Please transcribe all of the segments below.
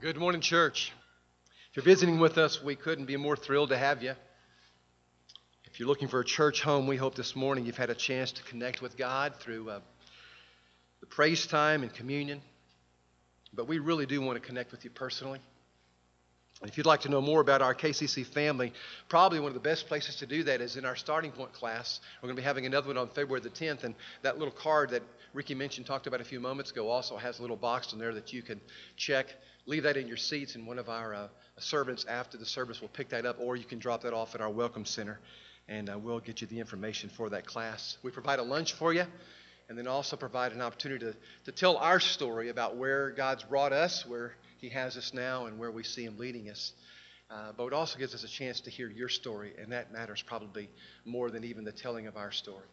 Good morning, church. If you're visiting with us, we couldn't be more thrilled to have you. If you're looking for a church home, we hope this morning you've had a chance to connect with God through uh, the praise time and communion. But we really do want to connect with you personally. And if you'd like to know more about our KCC family, probably one of the best places to do that is in our starting point class. We're going to be having another one on February the 10th, and that little card that Ricky mentioned, talked about a few moments ago, also has a little box in there that you can check. Leave that in your seats, and one of our uh, servants after the service will pick that up, or you can drop that off at our Welcome Center, and uh, we'll get you the information for that class. We provide a lunch for you and then also provide an opportunity to, to tell our story about where God's brought us, where He has us now, and where we see Him leading us. Uh, but it also gives us a chance to hear your story, and that matters probably more than even the telling of our story.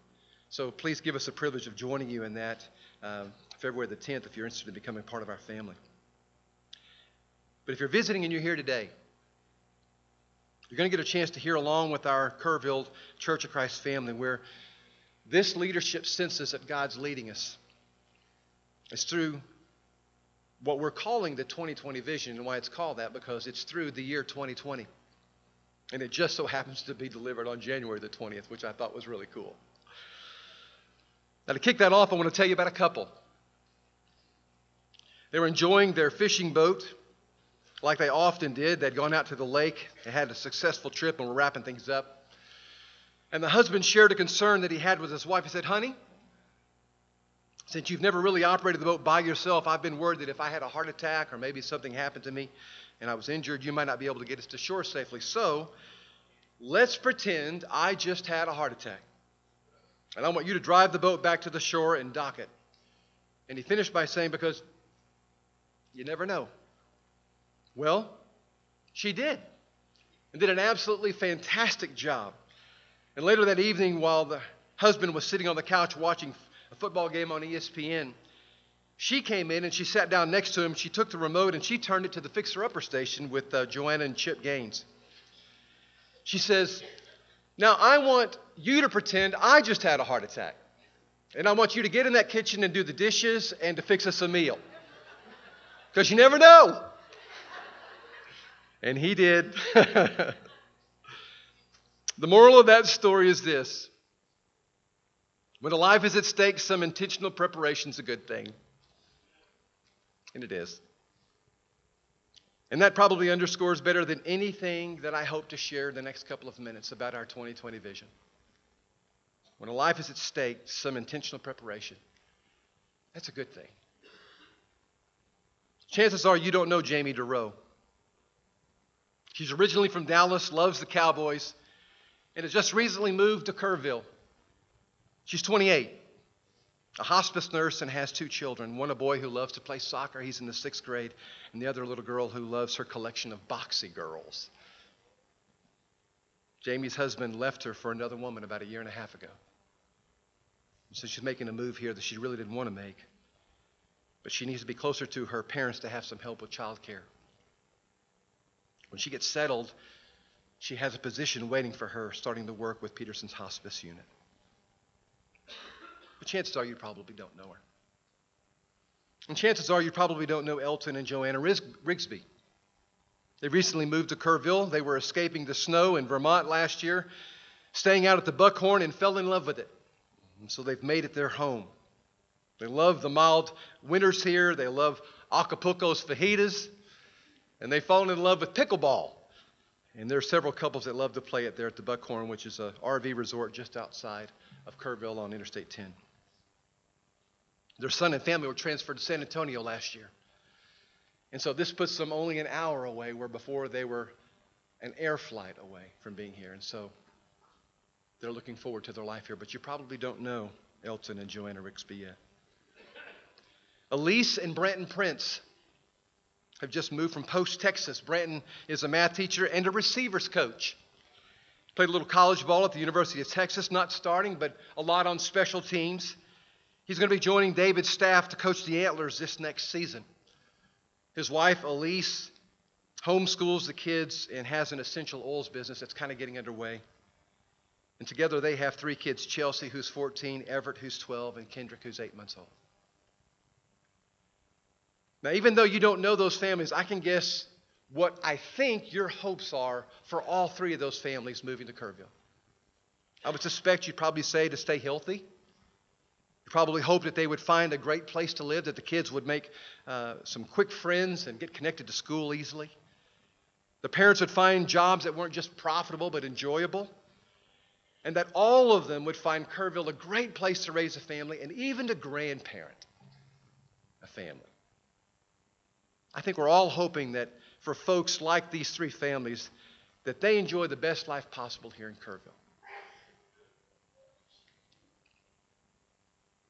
So please give us the privilege of joining you in that uh, February the 10th if you're interested in becoming part of our family. But if you're visiting and you're here today, you're going to get a chance to hear along with our Kerrville Church of Christ family where this leadership senses that God's leading us. It's through what we're calling the 2020 vision, and why it's called that because it's through the year 2020. And it just so happens to be delivered on January the 20th, which I thought was really cool. Now, to kick that off, I want to tell you about a couple. They were enjoying their fishing boat like they often did. They'd gone out to the lake, they had a successful trip, and were wrapping things up. And the husband shared a concern that he had with his wife. He said, Honey, since you've never really operated the boat by yourself, I've been worried that if I had a heart attack or maybe something happened to me and I was injured, you might not be able to get us to shore safely. So let's pretend I just had a heart attack. And I want you to drive the boat back to the shore and dock it. And he finished by saying, Because you never know. Well, she did. And did an absolutely fantastic job. And later that evening, while the husband was sitting on the couch watching a football game on ESPN, she came in and she sat down next to him. She took the remote and she turned it to the fixer upper station with uh, Joanna and Chip Gaines. She says, Now I want you to pretend I just had a heart attack. And I want you to get in that kitchen and do the dishes and to fix us a meal. Because you never know. And he did. the moral of that story is this when a life is at stake, some intentional preparation is a good thing. And it is. And that probably underscores better than anything that I hope to share the next couple of minutes about our 2020 vision. When a life is at stake, some intentional preparation. That's a good thing. Chances are you don't know Jamie DeRoe. She's originally from Dallas, loves the Cowboys, and has just recently moved to Kerrville. She's 28, a hospice nurse, and has two children one a boy who loves to play soccer, he's in the sixth grade, and the other little girl who loves her collection of boxy girls. Jamie's husband left her for another woman about a year and a half ago. So she's making a move here that she really didn't want to make. But she needs to be closer to her parents to have some help with childcare. When she gets settled, she has a position waiting for her starting to work with Peterson's hospice unit. But chances are you probably don't know her. And chances are you probably don't know Elton and Joanna Rigsby. They recently moved to Kerrville. They were escaping the snow in Vermont last year, staying out at the Buckhorn, and fell in love with it. And so they've made it their home. They love the mild winters here. They love Acapulco's fajitas. And they've fallen in love with pickleball. And there are several couples that love to play it there at the Buckhorn, which is an RV resort just outside of Kerrville on Interstate 10. Their son and family were transferred to San Antonio last year. And so this puts them only an hour away, where before they were an air flight away from being here. And so they're looking forward to their life here. But you probably don't know Elton and Joanna Rigsby yet. Elise and Branton Prince have just moved from Post, Texas. Branton is a math teacher and a receivers coach. Played a little college ball at the University of Texas, not starting, but a lot on special teams. He's going to be joining David's staff to coach the Antlers this next season. His wife, Elise, homeschools the kids and has an essential oils business that's kind of getting underway. And together they have three kids Chelsea, who's 14, Everett, who's 12, and Kendrick, who's eight months old. Now, even though you don't know those families, I can guess what I think your hopes are for all three of those families moving to Kerrville. I would suspect you'd probably say to stay healthy. You probably hope that they would find a great place to live, that the kids would make uh, some quick friends and get connected to school easily. The parents would find jobs that weren't just profitable but enjoyable. And that all of them would find Kerrville a great place to raise a family and even to grandparent a family. I think we're all hoping that for folks like these three families, that they enjoy the best life possible here in Kerrville.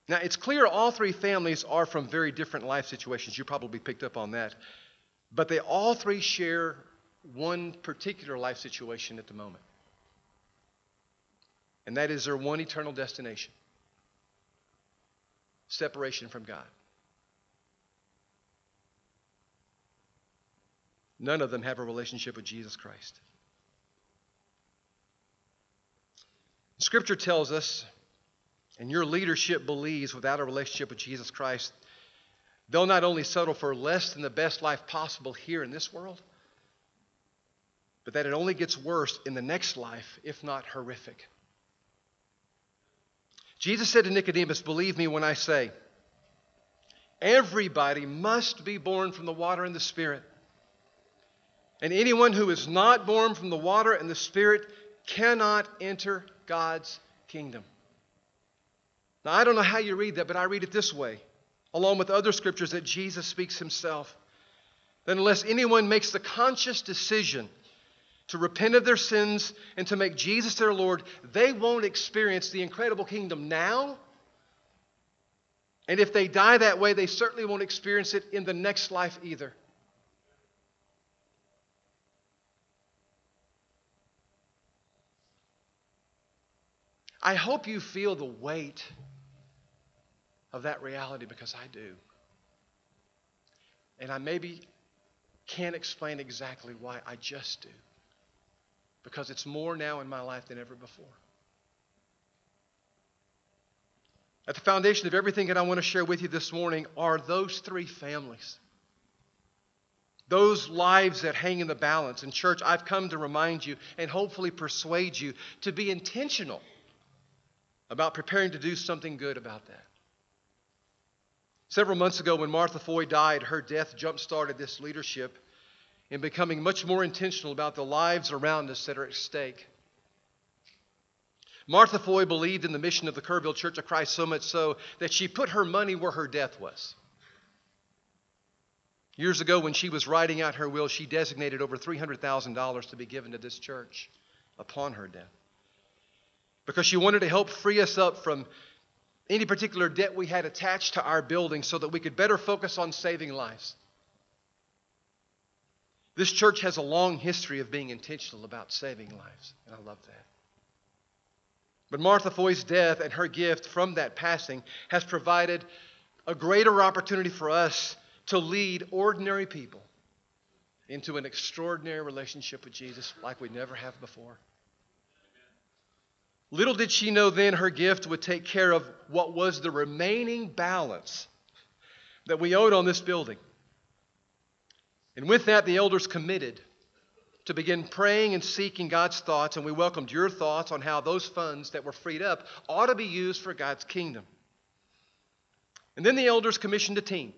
Now, it's clear all three families are from very different life situations. You probably picked up on that. But they all three share one particular life situation at the moment. And that is their one eternal destination separation from God. None of them have a relationship with Jesus Christ. Scripture tells us and your leadership believes without a relationship with Jesus Christ, they'll not only settle for less than the best life possible here in this world, but that it only gets worse in the next life, if not horrific. Jesus said to Nicodemus, Believe me when I say, everybody must be born from the water and the Spirit. And anyone who is not born from the water and the Spirit cannot enter God's kingdom. Now, I don't know how you read that, but I read it this way, along with other scriptures that Jesus speaks himself. That unless anyone makes the conscious decision to repent of their sins and to make Jesus their Lord, they won't experience the incredible kingdom now. And if they die that way, they certainly won't experience it in the next life either. I hope you feel the weight of that reality because I do. And I maybe can't explain exactly why, I just do. Because it's more now in my life than ever before. At the foundation of everything that I want to share with you this morning are those three families. Those lives that hang in the balance. And, church, I've come to remind you and hopefully persuade you to be intentional about preparing to do something good about that. Several months ago, when Martha Foy died, her death jump started this leadership in becoming much more intentional about the lives around us that are at stake. Martha Foy believed in the mission of the Kerrville Church of Christ so much so that she put her money where her death was. Years ago, when she was writing out her will, she designated over $300,000 to be given to this church upon her death because she wanted to help free us up from any particular debt we had attached to our building so that we could better focus on saving lives. This church has a long history of being intentional about saving lives, and I love that. But Martha Foy's death and her gift from that passing has provided a greater opportunity for us to lead ordinary people into an extraordinary relationship with Jesus like we never have before. Little did she know then her gift would take care of what was the remaining balance that we owed on this building. And with that, the elders committed to begin praying and seeking God's thoughts, and we welcomed your thoughts on how those funds that were freed up ought to be used for God's kingdom. And then the elders commissioned a team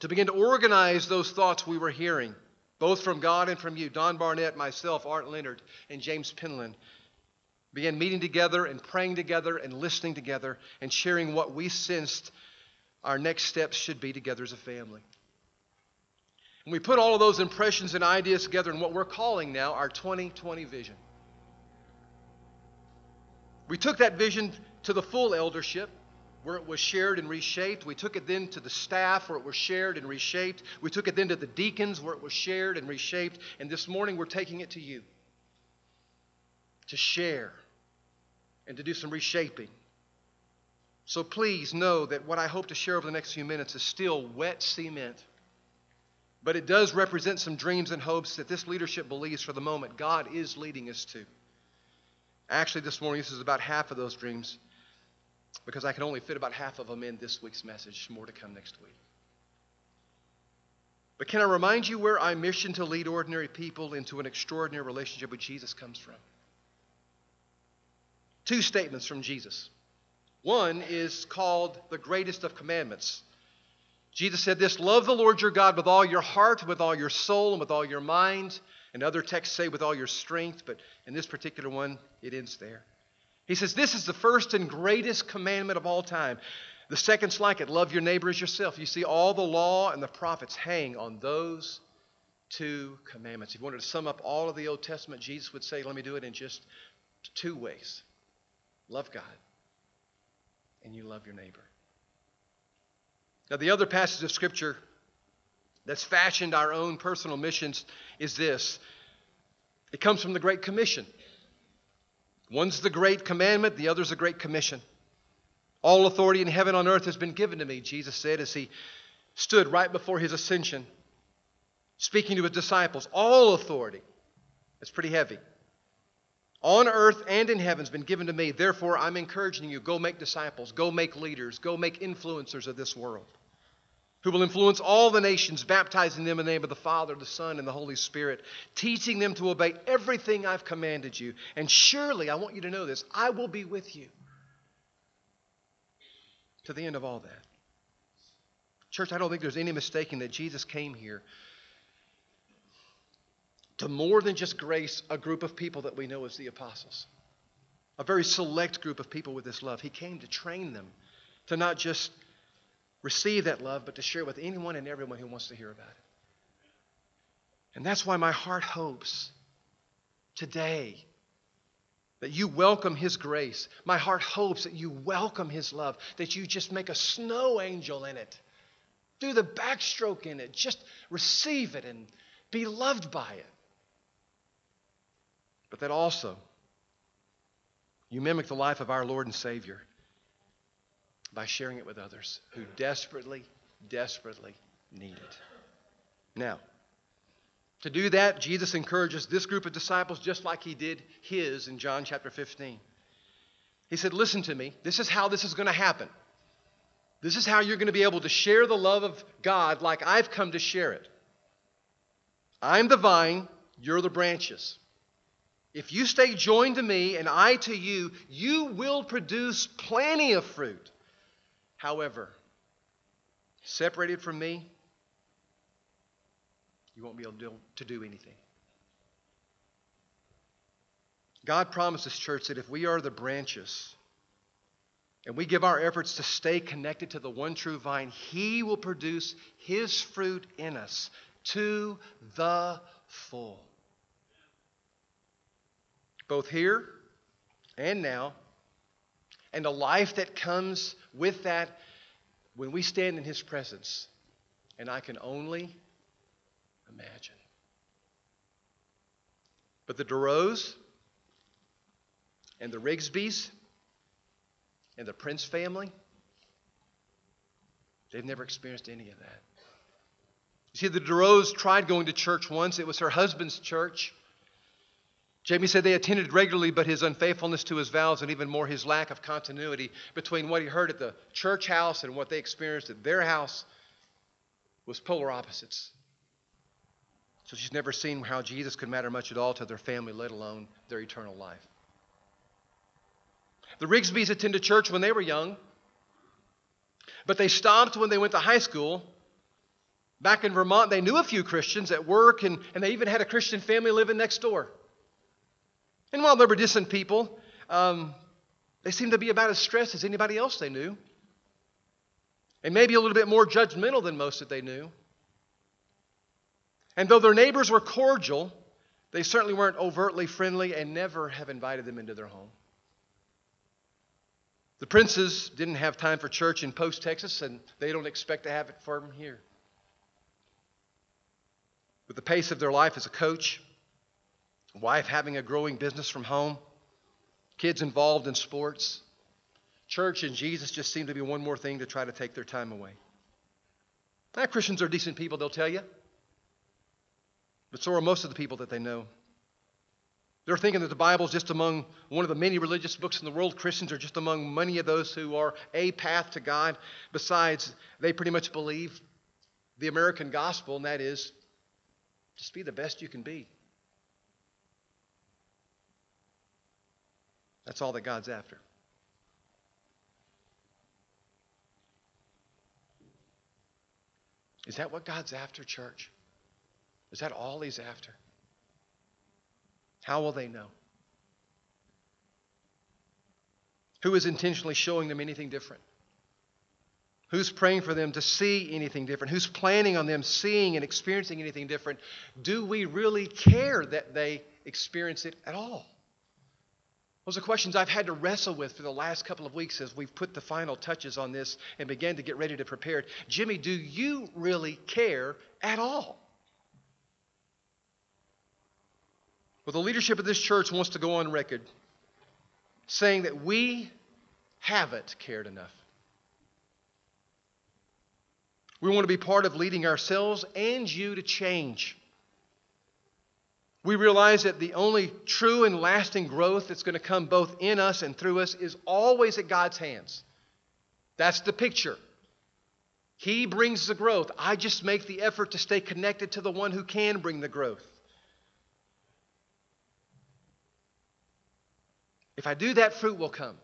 to begin to organize those thoughts we were hearing, both from God and from you Don Barnett, myself, Art Leonard, and James Penland began meeting together and praying together and listening together and sharing what we sensed our next steps should be together as a family. And we put all of those impressions and ideas together in what we're calling now our 2020 vision. We took that vision to the full eldership where it was shared and reshaped. We took it then to the staff where it was shared and reshaped. We took it then to the deacons where it was shared and reshaped. And this morning we're taking it to you to share and to do some reshaping. So please know that what I hope to share over the next few minutes is still wet cement. But it does represent some dreams and hopes that this leadership believes for the moment God is leading us to. Actually, this morning, this is about half of those dreams because I can only fit about half of them in this week's message. More to come next week. But can I remind you where our mission to lead ordinary people into an extraordinary relationship with Jesus comes from? Two statements from Jesus. One is called the greatest of commandments. Jesus said this Love the Lord your God with all your heart, with all your soul, and with all your mind. And other texts say with all your strength, but in this particular one, it ends there. He says, This is the first and greatest commandment of all time. The second's like it love your neighbor as yourself. You see, all the law and the prophets hang on those two commandments. If you wanted to sum up all of the Old Testament, Jesus would say, Let me do it in just two ways love God, and you love your neighbor. Now, the other passage of Scripture that's fashioned our own personal missions is this it comes from the Great Commission. One's the Great Commandment, the other's the Great Commission. All authority in heaven and on earth has been given to me, Jesus said as he stood right before his ascension, speaking to his disciples. All authority. That's pretty heavy. On earth and in heaven has been given to me. Therefore, I'm encouraging you go make disciples, go make leaders, go make influencers of this world who will influence all the nations, baptizing them in the name of the Father, the Son, and the Holy Spirit, teaching them to obey everything I've commanded you. And surely, I want you to know this, I will be with you to the end of all that. Church, I don't think there's any mistaking that Jesus came here to more than just grace a group of people that we know as the apostles, a very select group of people with this love. He came to train them to not just receive that love, but to share with anyone and everyone who wants to hear about it. And that's why my heart hopes today that you welcome His grace. My heart hopes that you welcome His love, that you just make a snow angel in it, do the backstroke in it, just receive it and be loved by it. But that also you mimic the life of our Lord and Savior by sharing it with others who desperately, desperately need it. Now, to do that, Jesus encourages this group of disciples just like he did his in John chapter 15. He said, Listen to me. This is how this is going to happen. This is how you're going to be able to share the love of God like I've come to share it. I'm the vine, you're the branches. If you stay joined to me and I to you, you will produce plenty of fruit. However, separated from me, you won't be able to do, anything. God promises, church, that if we are the branches and we give our efforts to stay connected to the one true vine, He will produce His fruit in us to the full. Both here and now, and a life that comes with that when we stand in His presence. And I can only imagine. But the Duros and the Rigsbys and the Prince family, they've never experienced any of that. You see, the Duros tried going to church once. It was her husband's church. Jamie said they attended regularly, but his unfaithfulness to his vows and even more his lack of continuity between what he heard at the church house and what they experienced at their house was polar opposites. So she's never seen how Jesus could matter much at all to their family, let alone their eternal life. The Rigsbys attended church when they were young, but they stopped when they went to high school. Back in Vermont, they knew a few Christians at work, and, and they even had a Christian family living next door. And while they were distant people, um, they seemed to be about as stressed as anybody else they knew. And maybe a little bit more judgmental than most that they knew. And though their neighbors were cordial, they certainly weren't overtly friendly and never have invited them into their home. The princes didn't have time for church in Post, Texas, and they don't expect to have it for them here. With the pace of their life as a coach, wife having a growing business from home, kids involved in sports, church and Jesus just seem to be one more thing to try to take their time away. Now, Christians are decent people, they'll tell you. But so are most of the people that they know. They're thinking that the Bible is just among one of the many religious books in the world. Christians are just among many of those who are a path to God. Besides, they pretty much believe the American gospel, and that is just be the best you can be. That's all that God's after. Is that what God's after, church? Is that all He's after? How will they know? Who is intentionally showing them anything different? Who's praying for them to see anything different? Who's planning on them seeing and experiencing anything different? Do we really care that they experience it at all? Those are questions I've had to wrestle with for the last couple of weeks as we've put the final touches on this and began to get ready to prepare it. Jimmy, do you really care at all? Well, the leadership of this church wants to go on record saying that we haven't cared enough. We want to be part of leading ourselves and you to change. We realize that the only true and lasting growth that's going to come both in us and through us is always at God's hands. That's the picture. He brings the growth. I just make the effort to stay connected to the one who can bring the growth. If I do that, fruit will come.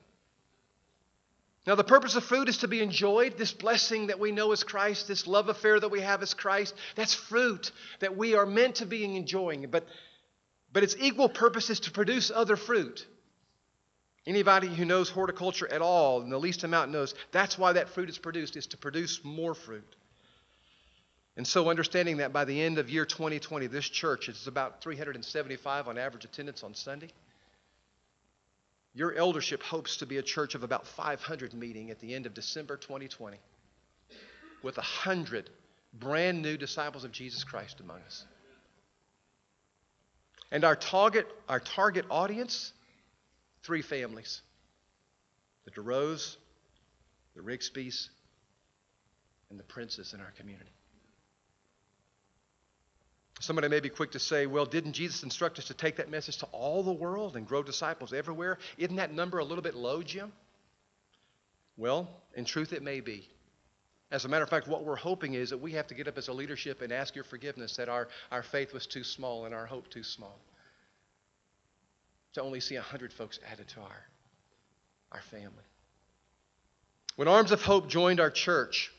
Now, the purpose of fruit is to be enjoyed. This blessing that we know as Christ, this love affair that we have as Christ, that's fruit that we are meant to be enjoying. But, but its equal purpose is to produce other fruit. Anybody who knows horticulture at all, in the least amount knows, that's why that fruit is produced, is to produce more fruit. And so, understanding that by the end of year 2020, this church is about 375 on average attendance on Sunday. Your eldership hopes to be a church of about 500 meeting at the end of December 2020 with 100 brand new disciples of Jesus Christ among us. And our target, our target audience, three families the DeRose, the Rigsby's, and the Princes in our community. Somebody may be quick to say, well, didn't Jesus instruct us to take that message to all the world and grow disciples everywhere? Isn't that number a little bit low, Jim? Well, in truth, it may be. As a matter of fact, what we're hoping is that we have to get up as a leadership and ask your forgiveness that our, our faith was too small and our hope too small. To only see 100 folks added to our, our family. When Arms of Hope joined our church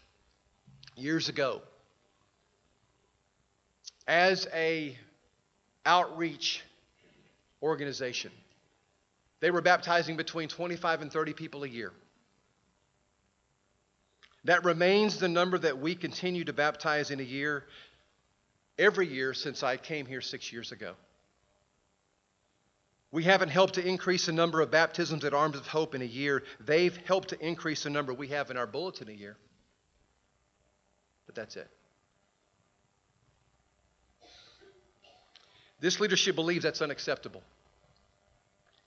years ago, as a outreach organization. They were baptizing between 25 and 30 people a year. That remains the number that we continue to baptize in a year, every year since I came here six years ago. We haven't helped to increase the number of baptisms at Arms of Hope in a year. They've helped to increase the number we have in our bulletin a year. But that's it. This leadership believes that's unacceptable.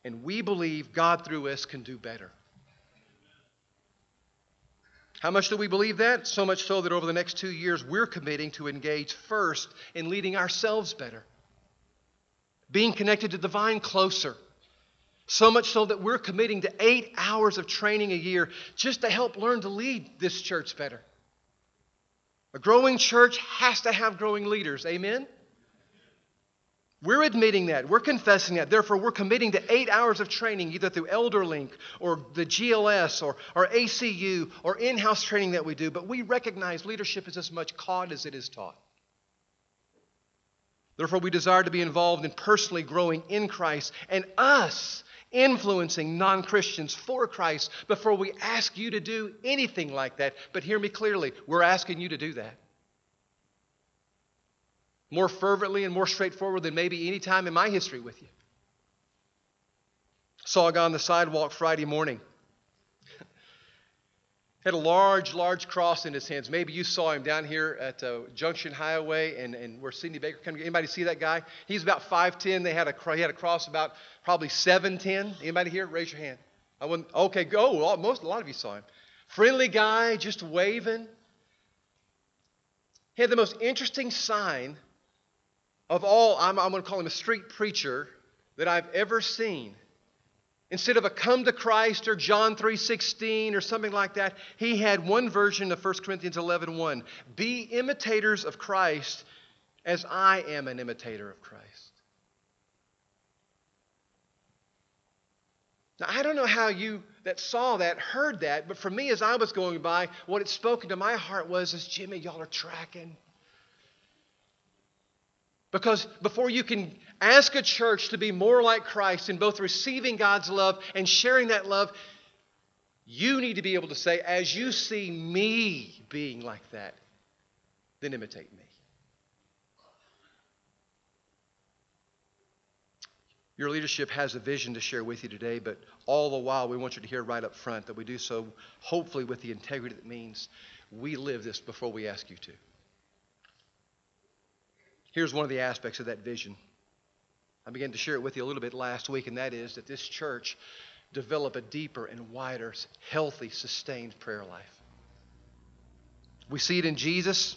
And we believe God through us can do better. How much do we believe that? So much so that over the next two years, we're committing to engage first in leading ourselves better, being connected to the vine closer. So much so that we're committing to eight hours of training a year just to help learn to lead this church better. A growing church has to have growing leaders. Amen? We're admitting that. We're confessing that. Therefore, we're committing to eight hours of training, either through ElderLink or the GLS or, or ACU or in house training that we do. But we recognize leadership is as much caught as it is taught. Therefore, we desire to be involved in personally growing in Christ and us influencing non Christians for Christ before we ask you to do anything like that. But hear me clearly we're asking you to do that more fervently and more straightforward than maybe any time in my history with you. Saw a guy on the sidewalk Friday morning. Had a large, large cross in his hands. Maybe you saw him down here at uh, Junction Highway and, and where Sidney Baker came. Anybody see that guy? He's about 5'10". They had a, he had a cross about probably 7'10". Anybody here? Raise your hand. I wouldn't, okay, go. Well, most, a lot of you saw him. Friendly guy, just waving. He had the most interesting sign of all, I'm, I'm going to call him a street preacher that I've ever seen. Instead of a come to Christ or John 3:16 or something like that, he had one version of 1 Corinthians 11:1. 1. Be imitators of Christ as I am an imitator of Christ. Now, I don't know how you that saw that heard that, but for me, as I was going by, what it spoke into my heart was, is Jimmy, y'all are tracking. Because before you can ask a church to be more like Christ in both receiving God's love and sharing that love, you need to be able to say, as you see me being like that, then imitate me. Your leadership has a vision to share with you today, but all the while we want you to hear right up front that we do so hopefully with the integrity that means we live this before we ask you to. Here's one of the aspects of that vision. I began to share it with you a little bit last week, and that is that this church develop a deeper and wider, healthy, sustained prayer life. We see it in Jesus.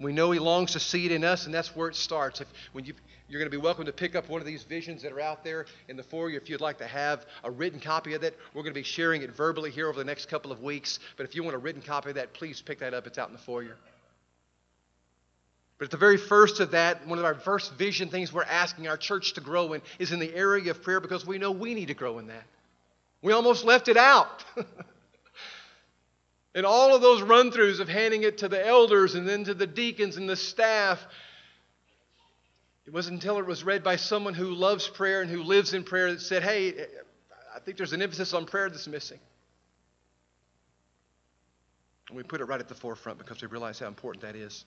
We know He longs to see it in us, and that's where it starts. If, when you, you're going to be welcome to pick up one of these visions that are out there in the foyer. If you'd like to have a written copy of it, we're going to be sharing it verbally here over the next couple of weeks. But if you want a written copy of that, please pick that up. It's out in the foyer. But at the very first of that, one of our first vision things we're asking our church to grow in is in the area of prayer because we know we need to grow in that. We almost left it out. and all of those run throughs of handing it to the elders and then to the deacons and the staff, it wasn't until it was read by someone who loves prayer and who lives in prayer that said, hey, I think there's an emphasis on prayer that's missing. And we put it right at the forefront because we realize how important that is.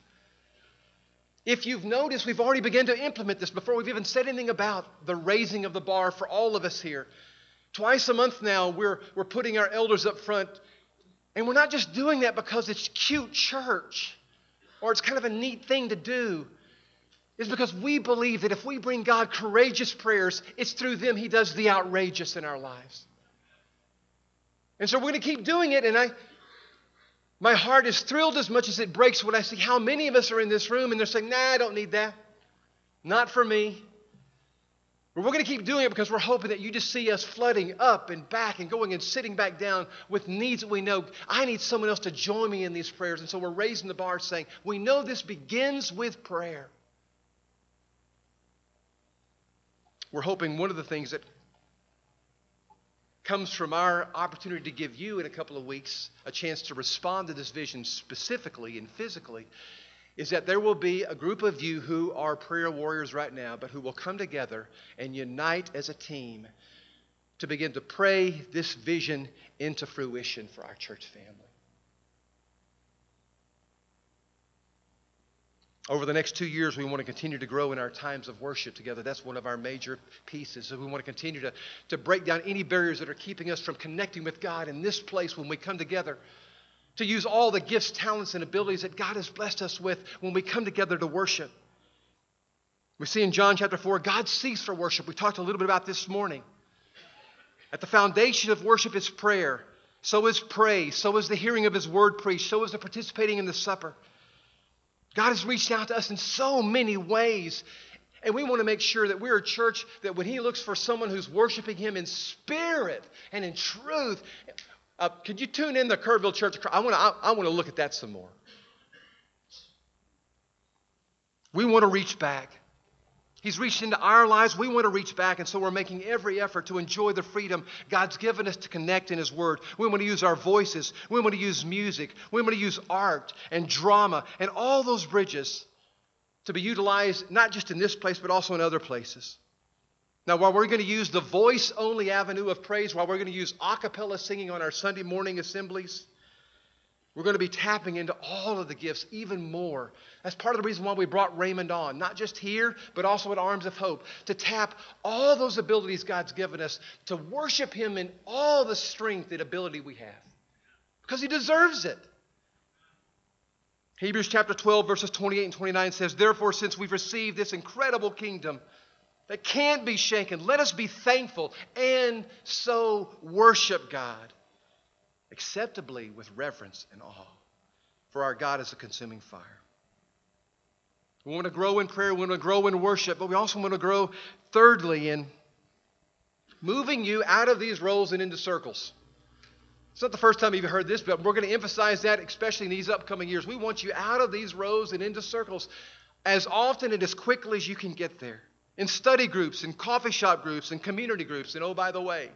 If you've noticed, we've already begun to implement this before we've even said anything about the raising of the bar for all of us here. Twice a month now, we're, we're putting our elders up front. And we're not just doing that because it's cute church or it's kind of a neat thing to do. It's because we believe that if we bring God courageous prayers, it's through them He does the outrageous in our lives. And so we're going to keep doing it. And I, my heart is thrilled as much as it breaks when I see how many of us are in this room and they're saying, nah, I don't need that. Not for me. But we're going to keep doing it because we're hoping that you just see us flooding up and back and going and sitting back down with needs that we know. I need someone else to join me in these prayers. And so we're raising the bar saying, we know this begins with prayer. We're hoping one of the things that comes from our opportunity to give you in a couple of weeks a chance to respond to this vision specifically and physically is that there will be a group of you who are prayer warriors right now, but who will come together and unite as a team to begin to pray this vision into fruition for our church family. Over the next two years, we want to continue to grow in our times of worship together. That's one of our major pieces. So we want to continue to, to break down any barriers that are keeping us from connecting with God in this place when we come together. To use all the gifts, talents, and abilities that God has blessed us with when we come together to worship. We see in John chapter 4, God seeks for worship. We talked a little bit about this morning. At the foundation of worship is prayer. So is praise. So is the hearing of His word preached. So is the participating in the supper. God has reached out to us in so many ways. And we want to make sure that we're a church that when He looks for someone who's worshiping Him in spirit and in truth, uh, could you tune in the Kerrville Church? I want to, I, I want to look at that some more. We want to reach back. He's reached into our lives. We want to reach back, and so we're making every effort to enjoy the freedom God's given us to connect in His Word. We want to use our voices. We want to use music. We want to use art and drama and all those bridges to be utilized not just in this place, but also in other places. Now, while we're going to use the voice only avenue of praise, while we're going to use a cappella singing on our Sunday morning assemblies, we're going to be tapping into all of the gifts even more. That's part of the reason why we brought Raymond on, not just here, but also at Arms of Hope, to tap all those abilities God's given us to worship Him in all the strength and ability we have. Because He deserves it. Hebrews chapter 12, verses 28 and 29 says, Therefore, since we've received this incredible kingdom that can't be shaken, let us be thankful and so worship God acceptably with reverence and awe. For our God is a consuming fire. We want to grow in prayer, we want to grow in worship, but we also want to grow, thirdly, in moving you out of these roles and into circles. It's not the first time you've heard this, but we're going to emphasize that, especially in these upcoming years. We want you out of these rows and into circles as often and as quickly as you can get there. In study groups, in coffee shop groups, in community groups. And oh, by the way,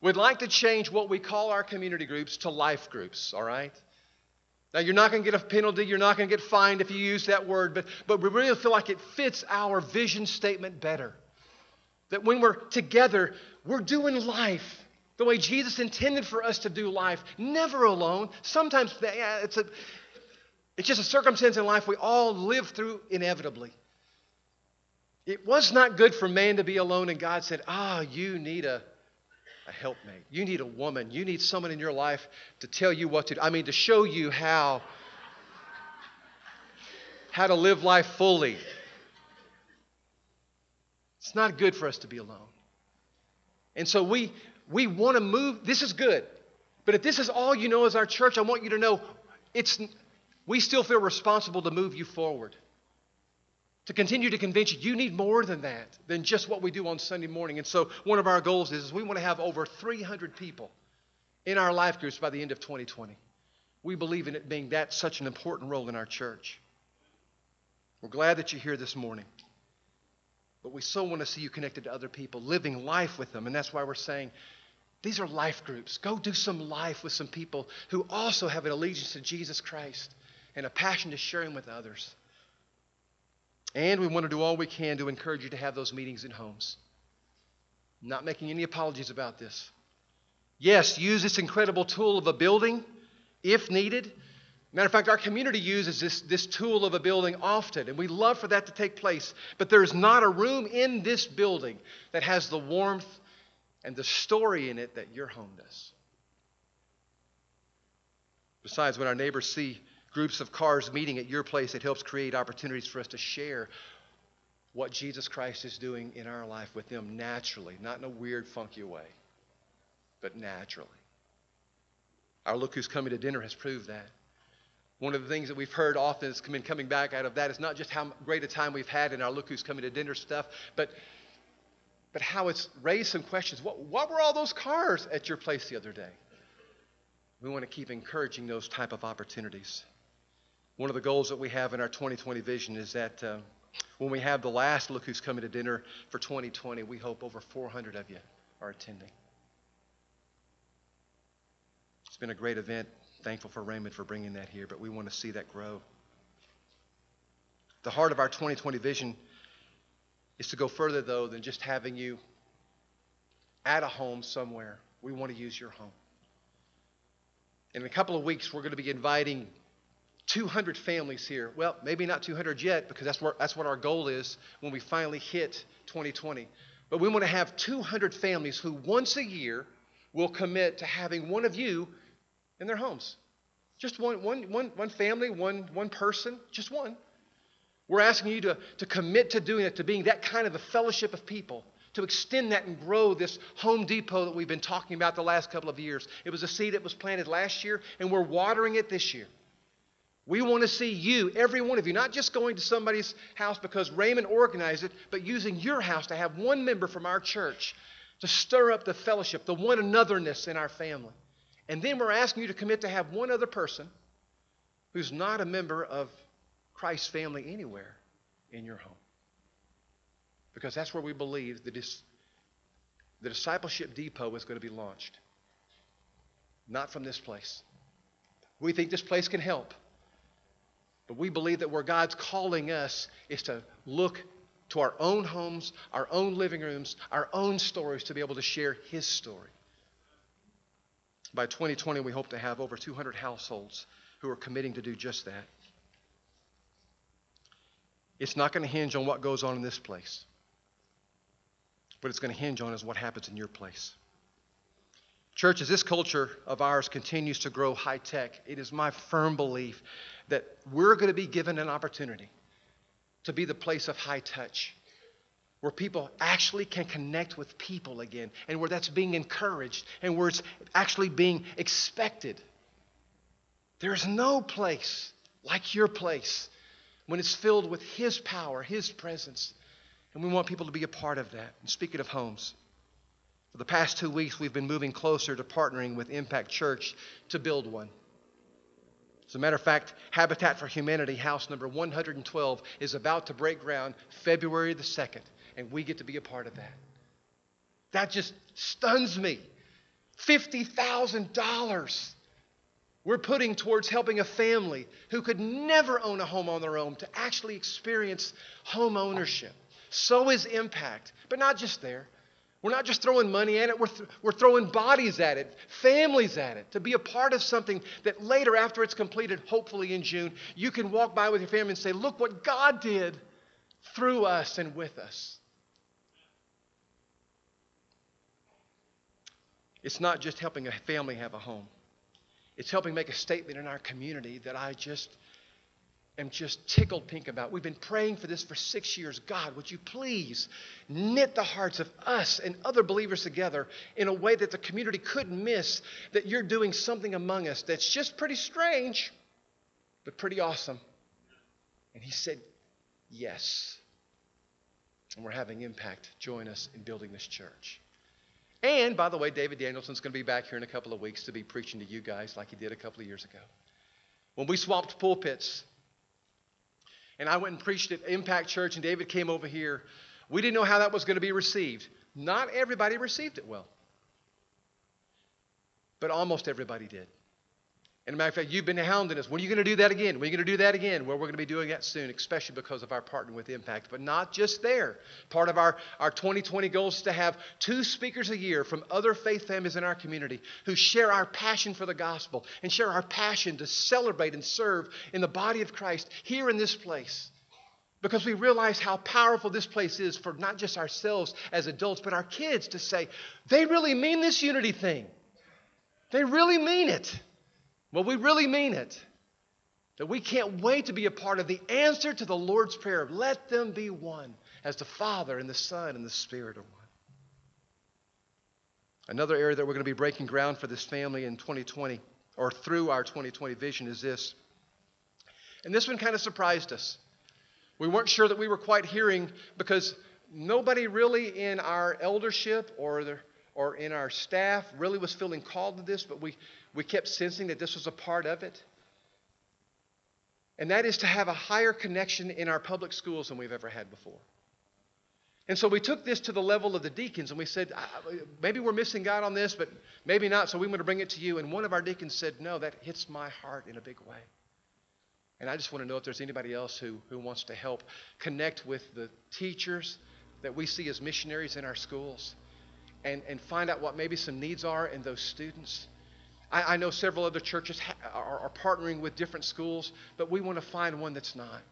we'd like to change what we call our community groups to life groups, all right? Now, you're not going to get a penalty, you're not going to get fined if you use that word, but, but we really feel like it fits our vision statement better. That when we're together, we're doing life the way Jesus intended for us to do life, never alone. Sometimes yeah, it's, a, it's just a circumstance in life we all live through inevitably. It was not good for man to be alone, and God said, Ah, you need a, a helpmate. You need a woman. You need someone in your life to tell you what to do. I mean, to show you how, how to live life fully. It's not good for us to be alone. And so we, we want to move. This is good. But if this is all you know as our church, I want you to know it's, we still feel responsible to move you forward. To continue to convince you, you need more than that, than just what we do on Sunday morning. And so, one of our goals is, is we want to have over 300 people in our life groups by the end of 2020. We believe in it being that such an important role in our church. We're glad that you're here this morning. But we so want to see you connected to other people, living life with them. And that's why we're saying these are life groups. Go do some life with some people who also have an allegiance to Jesus Christ and a passion to share Him with others. And we want to do all we can to encourage you to have those meetings in homes. not making any apologies about this. Yes, use this incredible tool of a building if needed. Matter of fact, our community uses this, this tool of a building often, and we love for that to take place. But there's not a room in this building that has the warmth and the story in it that your home does. Besides, when our neighbors see groups of cars meeting at your place, it helps create opportunities for us to share what Jesus Christ is doing in our life with them naturally, not in a weird, funky way, but naturally. Our Look Who's Coming to Dinner has proved that. One of the things that we've heard often has been coming back out of that is not just how great a time we've had in our Look Who's Coming to Dinner stuff, but but how it's raised some questions. What, what were all those cars at your place the other day? We want to keep encouraging those type of opportunities. One of the goals that we have in our 2020 vision is that uh, when we have the last Look Who's Coming to Dinner for 2020, we hope over 400 of you are attending. It's been a great event. Thankful for Raymond for bringing that here, but we want to see that grow. The heart of our 2020 vision is to go further, though, than just having you at a home somewhere. We want to use your home. In a couple of weeks, we're going to be inviting 200 families here. Well, maybe not 200 yet, because that's, where, that's what our goal is when we finally hit 2020. But we want to have 200 families who once a year will commit to having one of you in their homes. Just one, one, one, one family, one, one person, just one. We're asking you to, to commit to doing it, to being that kind of a fellowship of people, to extend that and grow this Home Depot that we've been talking about the last couple of years. It was a seed that was planted last year, and we're watering it this year. We want to see you, every one of you, not just going to somebody's house because Raymond organized it, but using your house to have one member from our church to stir up the fellowship, the one anotherness in our family. And then we're asking you to commit to have one other person who's not a member of Christ's family anywhere in your home. Because that's where we believe the, dis- the discipleship depot is going to be launched. Not from this place. We think this place can help. But we believe that where God's calling us is to look to our own homes, our own living rooms, our own stories to be able to share His story. By 2020, we hope to have over 200 households who are committing to do just that. It's not going to hinge on what goes on in this place. What it's going to hinge on is what happens in your place. Church, as this culture of ours continues to grow high tech, it is my firm belief that we're going to be given an opportunity to be the place of high touch, where people actually can connect with people again, and where that's being encouraged, and where it's actually being expected. There's no place like your place when it's filled with His power, His presence. And we want people to be a part of that. And speaking of homes, For the past two weeks, we've been moving closer to partnering with Impact Church to build one. As a matter of fact, Habitat for Humanity house number 112 is about to break ground February the 2nd, and we get to be a part of that. That just stuns me. $50,000 we're putting towards helping a family who could never own a home on their own to actually experience home ownership. So is impact, but not just there. We're not just throwing money at it, we're, th- we're throwing bodies at it, families at it, to be a part of something that later, after it's completed, hopefully in June, you can walk by with your family and say, Look what God did through us and with us. It's not just helping a family have a home, it's helping make a statement in our community that I just am just tickled pink about. We've been praying for this for six years. God, would you please knit the hearts of us and other believers together in a way that the community couldn't miss that you're doing something among us that's just pretty strange, but pretty awesome. And he said, Yes. And we're having impact. Join us in building this church. And by the way, David Danielson's going to be back here in a couple of weeks to be preaching to you guys like he did a couple of years ago. When we swapped pulpits, and I went and preached at Impact Church, and David came over here. We didn't know how that was going to be received. Not everybody received it well, but almost everybody did. And a matter of fact, you've been hounding us. When are you going to do that again? When are you going to do that again? Well, we're going to be doing that soon, especially because of our partner with Impact. But not just there. Part of our, our 2020 goals is to have two speakers a year from other faith families in our community who share our passion for the gospel and share our passion to celebrate and serve in the body of Christ here in this place. Because we realize how powerful this place is for not just ourselves as adults, but our kids to say, they really mean this unity thing. They really mean it. Well, we really mean it. That we can't wait to be a part of the answer to the Lord's Prayer let them be one, as the Father and the Son and the Spirit are one. Another area that we're going to be breaking ground for this family in 2020, or through our 2020 vision, is this. And this one kind of surprised us. We weren't sure that we were quite hearing because nobody really in our eldership or, the, or in our staff really was feeling called to this, but we, we kept sensing that this was a part of it. And that is to have a higher connection in our public schools than we've ever had before. And so we took this to the level of the deacons and we said, maybe we're missing God on this, but maybe not, so we want to bring it to you. And one of our deacons said, no, that hits my heart in a big way. And I just want to know if there's anybody else who, who wants to help connect with the teachers that we see as missionaries in our schools and, and find out what maybe some needs are in those students I, I know several other churches ha- are, are partnering with different schools, but we want to find one that's not.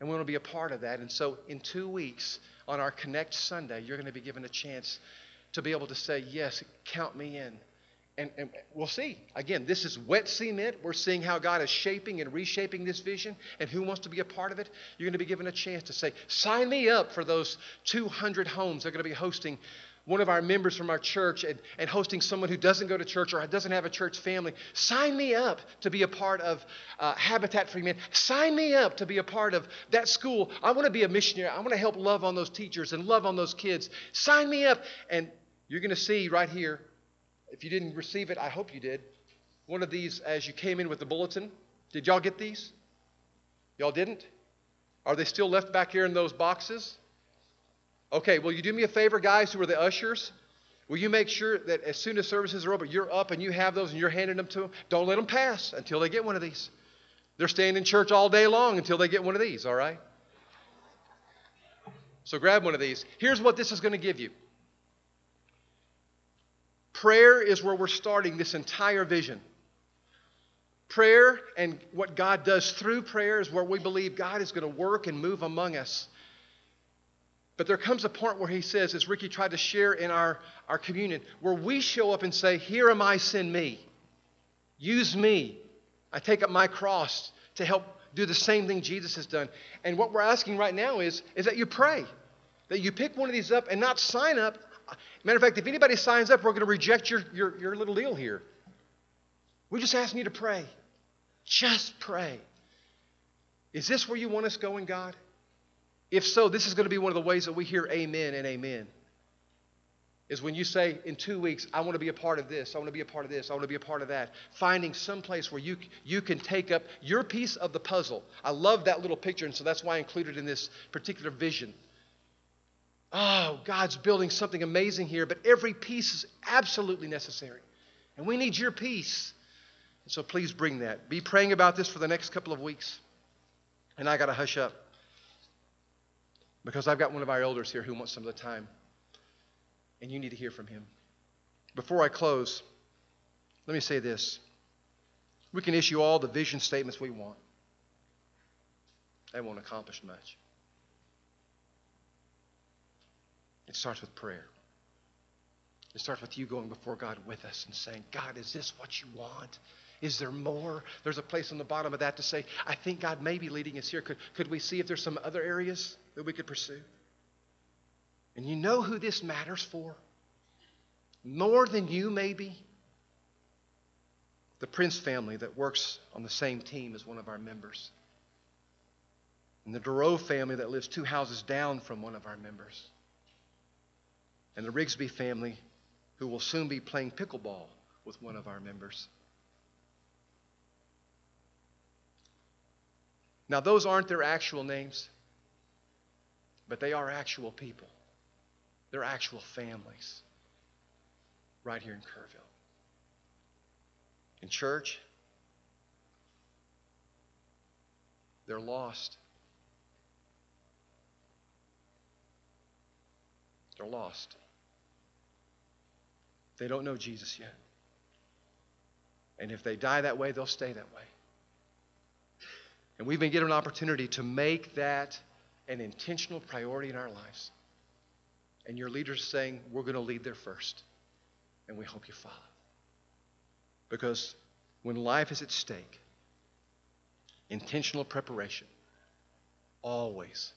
And we want to be a part of that. And so, in two weeks, on our Connect Sunday, you're going to be given a chance to be able to say, Yes, count me in. And, and, we'll see. Again, this is wet cement. We're seeing how God is shaping and reshaping this vision and who wants to be a part of it. You're going to be given a chance to say, sign me up for those 200 homes they're going to be hosting one of our members from our church and, and hosting someone who doesn't go to church or doesn't have a church family, sign me up to be a part of uh, Habitat for Humanity. Sign me up to be a part of that school. I want to be a missionary. I want to help love on those teachers and love on those kids. Sign me up. And you're going to see right here, if you didn't receive it, I hope you did, one of these as you came in with the bulletin. Did y'all get these? Y'all didn't? Are they still left back here in those boxes? Okay, will you do me a favor, guys who are the ushers? Will you make sure that as soon as services are over, you're up and you have those and you're handing them to them? Don't let them pass until they get one of these. They're staying in church all day long until they get one of these, all right? So grab one of these. Here's what this is going to give you prayer is where we're starting this entire vision. Prayer and what God does through prayer is where we believe God is going to work and move among us. But there comes a point where he says, as Ricky tried to share in our, our communion, where we show up and say, Here am I, send me. Use me. I take up my cross to help do the same thing Jesus has done. And what we're asking right now is, is that you pray, that you pick one of these up and not sign up. Matter of fact, if anybody signs up, we're going to reject your, your, your little deal here. We're just asking you to pray. Just pray. Is this where you want us going, God? If so, this is going to be one of the ways that we hear amen and amen. is when you say in two weeks, I want to be a part of this, I want to be a part of this, I want to be a part of that. Finding some place where you, you can take up your piece of the puzzle. I love that little picture, and so that's why I included in this particular vision. Oh, God's building something amazing here, but every piece is absolutely necessary. And we need your piece. And so please bring that. Be praying about this for the next couple of weeks. And I got to hush up because I've got one of our elders here who wants some of the time and you need to hear from him. Before I close, let me say this. We can issue all the vision statements we want, they won't accomplish much. It starts with prayer. It starts with you going before God with us and saying, God, is this what you want? Is there more? There's a place on the bottom of that to say, I think God may be leading us here. Could, could we see if there's some other areas that we could pursue? And you know who this matters for? More than you, maybe? The Prince family that works on the same team as one of our members. And the Duro family that lives two houses down from one of our members. And the Rigsby family who will soon be playing pickleball with one of our members. Now, those aren't their actual names, but they are actual people. They're actual families right here in Kerrville. In church, they're lost. They're lost. They don't know Jesus yet. And if they die that way, they'll stay that way. And we've been given an opportunity to make that an intentional priority in our lives and your leader's saying, We're going to lead there first. And we hope you follow. Because when life is at stake, intentional preparation always